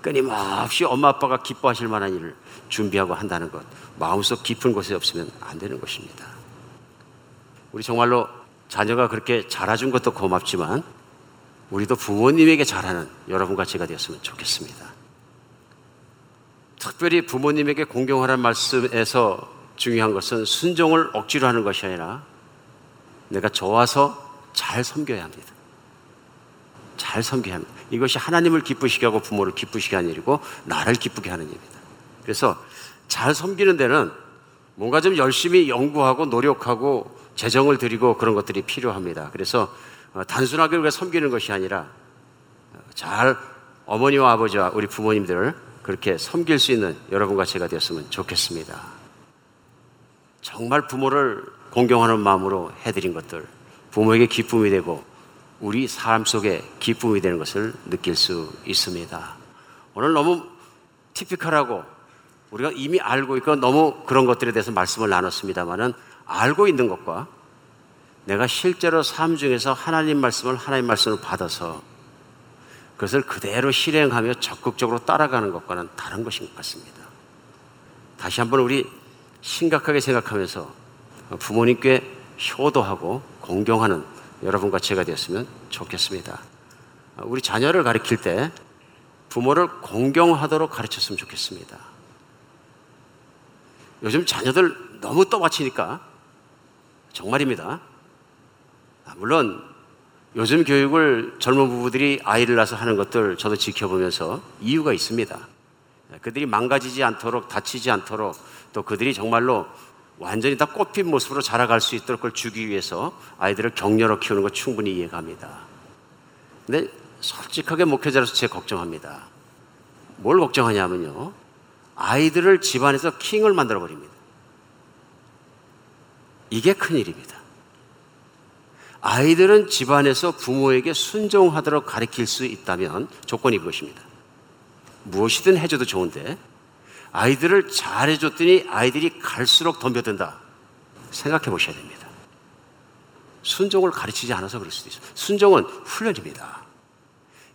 끊임없이 엄마 아빠가 기뻐하실 만한 일을 준비하고 한다는 것. 마음속 깊은 곳에 없으면 안 되는 것입니다. 우리 정말로 자녀가 그렇게 잘해준 것도 고맙지만 우리도 부모님에게 잘하는 여러분과 제가 되었으면 좋겠습니다. 특별히 부모님에게 공경하라는 말씀에서 중요한 것은 순종을 억지로 하는 것이 아니라 내가 좋아서 잘 섬겨야 합니다. 잘 섬겨야 합니다. 이것이 하나님을 기쁘시게 하고 부모를 기쁘시게 하는 일이고 나를 기쁘게 하는 일입니다. 그래서 잘 섬기는 데는 뭔가 좀 열심히 연구하고 노력하고 재정을 들이고 그런 것들이 필요합니다. 그래서 어, 단순하게 우리가 섬기는 것이 아니라 어, 잘 어머니와 아버지와 우리 부모님들을 그렇게 섬길 수 있는 여러분과 제가 되었으면 좋겠습니다. 정말 부모를 공경하는 마음으로 해드린 것들, 부모에게 기쁨이 되고 우리 삶 속에 기쁨이 되는 것을 느낄 수 있습니다. 오늘 너무 티피컬하고 우리가 이미 알고 있고 너무 그런 것들에 대해서 말씀을 나눴습니다만은 알고 있는 것과 내가 실제로 삶 중에서 하나님 말씀을 하나님 말씀을 받아서 그것을 그대로 실행하며 적극적으로 따라가는 것과는 다른 것인 것 같습니다. 다시 한번 우리 심각하게 생각하면서 부모님께 효도하고 공경하는 여러분과 제가 되었으면 좋겠습니다. 우리 자녀를 가르칠 때 부모를 공경하도록 가르쳤으면 좋겠습니다. 요즘 자녀들 너무 떠받치니까 정말입니다. 아, 물론 요즘 교육을 젊은 부부들이 아이를 낳아서 하는 것들 저도 지켜보면서 이유가 있습니다. 그들이 망가지지 않도록 다치지 않도록 또 그들이 정말로 완전히 다 꽃핀 모습으로 자라갈 수 있도록 그걸 주기 위해서 아이들을 격려로 키우는 것 충분히 이해갑니다. 근데 솔직하게 목회자로서 제 걱정합니다. 뭘 걱정하냐면요. 아이들을 집안에서 킹을 만들어 버립니다. 이게 큰일입니다. 아이들은 집안에서 부모에게 순종하도록 가르칠 수 있다면 조건이 그것입니다. 무엇이든 해줘도 좋은데 아이들을 잘 해줬더니 아이들이 갈수록 덤벼든다. 생각해 보셔야 됩니다. 순종을 가르치지 않아서 그럴 수도 있어요. 순종은 훈련입니다.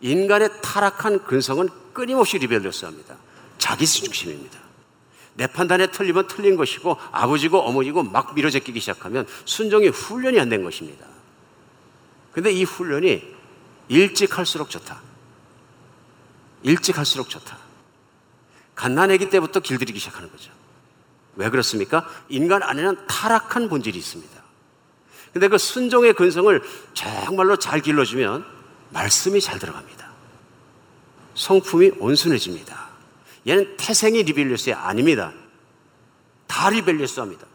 인간의 타락한 근성은 끊임없이 리벨러스합니다. 자기 중심입니다. 내 판단에 틀리면 틀린 것이고 아버지고 어머니고 막 밀어제끼기 시작하면 순종이 훈련이 안 된 것입니다. 근데 이 훈련이 일찍 할수록 좋다. 일찍 할수록 좋다. 갓난아기 때부터 길들이기 시작하는 거죠. 왜 그렇습니까? 인간 안에는 타락한 본질이 있습니다. 근데 그 순종의 근성을 정말로 잘 길러주면 말씀이 잘 들어갑니다. 성품이 온순해집니다. 얘는 태생이 rebellious이 아닙니다. 다 rebellious 합니다.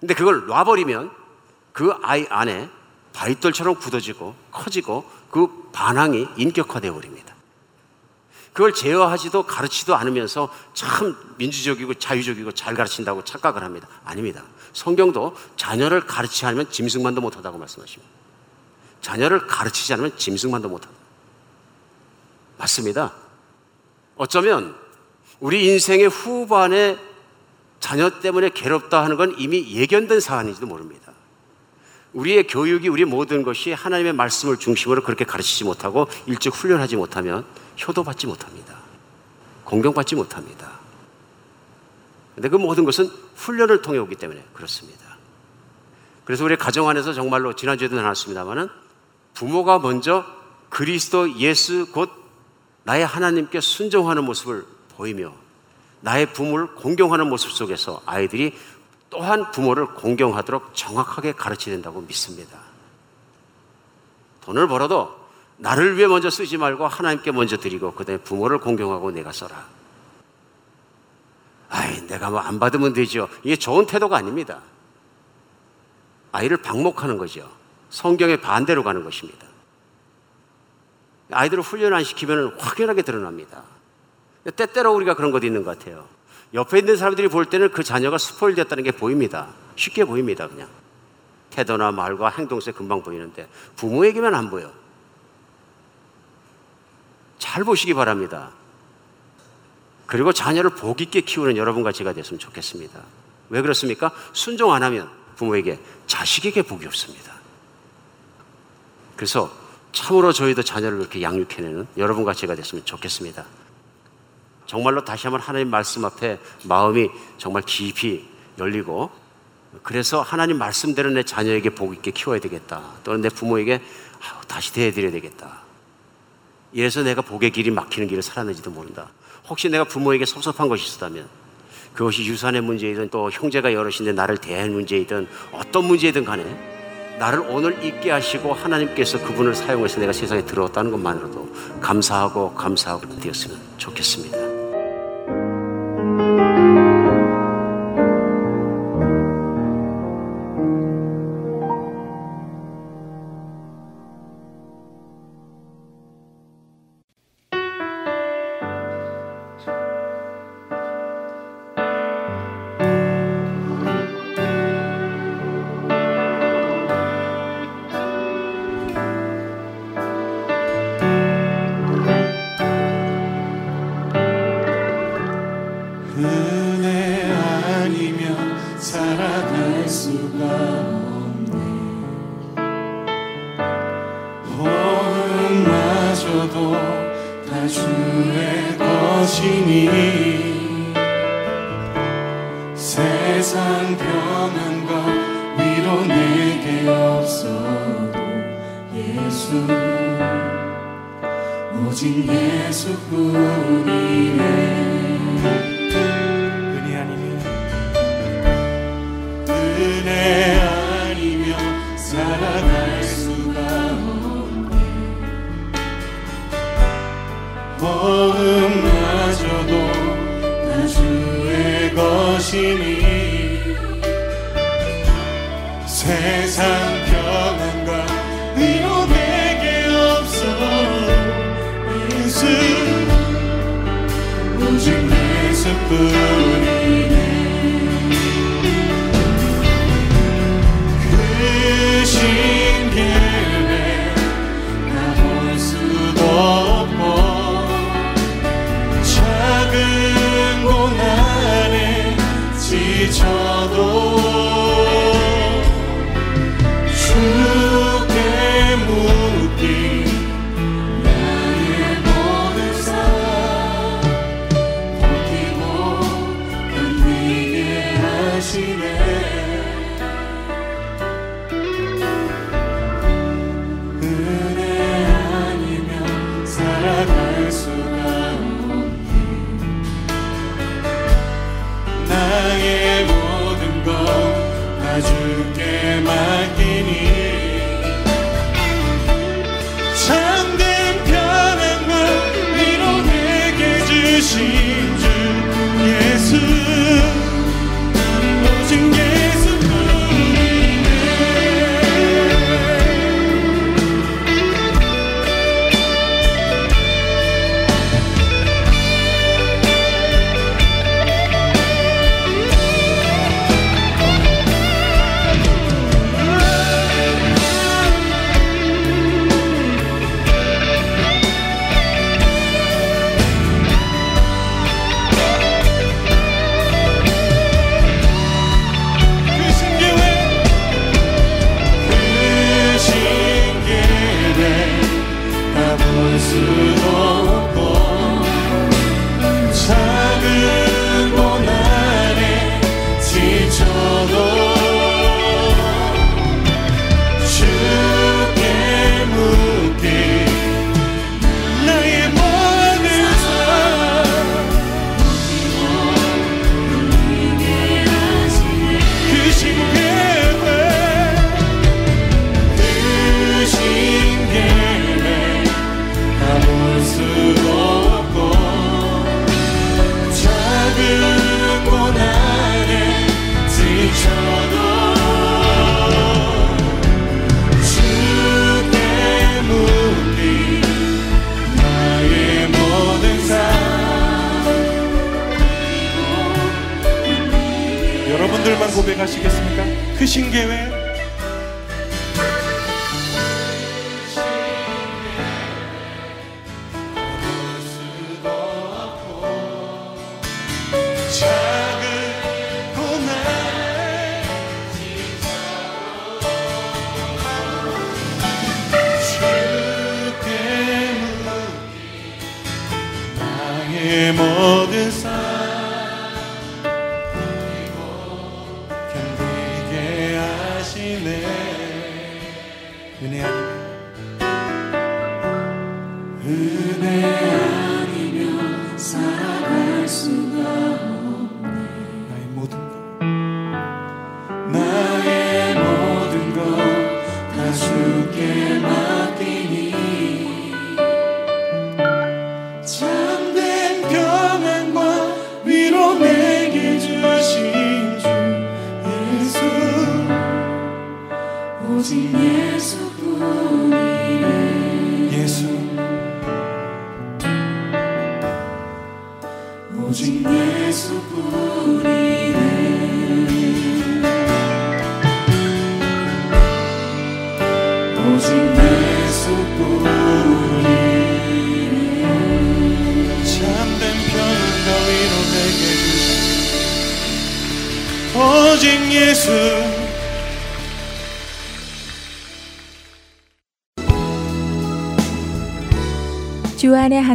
근데 그걸 놔버리면 그 아이 안에 바위돌처럼 굳어지고 커지고 그 반항이 인격화되어 버립니다. 그걸 제어하지도 가르치도 않으면서 참 민주적이고 자유적이고 잘 가르친다고 착각을 합니다. 아닙니다. 성경도 자녀를 가르치지 않으면 짐승만도 못하다고 말씀하십니다. 자녀를 가르치지 않으면 짐승만도 못한다. 맞습니다. 어쩌면 우리 인생의 후반에 자녀 때문에 괴롭다 하는 건 이미 예견된 사안인지도 모릅니다. 우리의 교육이 우리 모든 것이 하나님의 말씀을 중심으로 그렇게 가르치지 못하고 일찍 훈련하지 못하면 효도받지 못합니다. 공경받지 못합니다. 근데 그 모든 것은 훈련을 통해 오기 때문에 그렇습니다. 그래서 우리 가정 안에서 정말로 지난주에도 나눴습니다만은 부모가 먼저 그리스도 예수 곧 나의 하나님께 순종하는 모습을 보이며 나의 부모를 공경하는 모습 속에서 아이들이 또한 부모를 공경하도록 정확하게 가르쳐야 된다고 믿습니다. 돈을 벌어도 나를 위해 먼저 쓰지 말고 하나님께 먼저 드리고 그다음에 부모를 공경하고 내가 써라. 아이, 내가 뭐 안 받으면 되죠. 이게 좋은 태도가 아닙니다. 아이를 방목하는 거죠. 성경의 반대로 가는 것입니다. 아이들을 훈련 안 시키면 확연하게 드러납니다. 때때로 우리가 그런 것도 있는 것 같아요. 옆에 있는 사람들이 볼 때는 그 자녀가 스포일 됐다는 게 보입니다. 쉽게 보입니다, 그냥. 태도나 말과 행동에 금방 보이는데 부모에게만 안 보여. 잘 보시기 바랍니다. 그리고 자녀를 복 있게 키우는 여러분과 제가 됐으면 좋겠습니다. 왜 그렇습니까? 순종 안 하면 부모에게 자식에게 복이 없습니다. 그래서 참으로 저희도 자녀를 그렇게 양육해내는 여러분과 제가 됐으면 좋겠습니다. 정말로 다시 한번 하나님 말씀 앞에 마음이 정말 깊이 열리고 그래서 하나님 말씀대로 내 자녀에게 복 있게 키워야 되겠다. 또는 내 부모에게 다시 대해드려야 되겠다. 이래서 내가 복의 길이 막히는 길을 살았는지도 모른다. 혹시 내가 부모에게 섭섭한 것이 있었다면 그것이 유산의 문제이든 또 형제가 여럿인데 나를 대할 문제이든 어떤 문제이든 간에 나를 오늘 있게 하시고 하나님께서 그분을 사용해서 내가 세상에 들어왔다는 것만으로도 감사하고 감사하고 되었으면 좋겠습니다.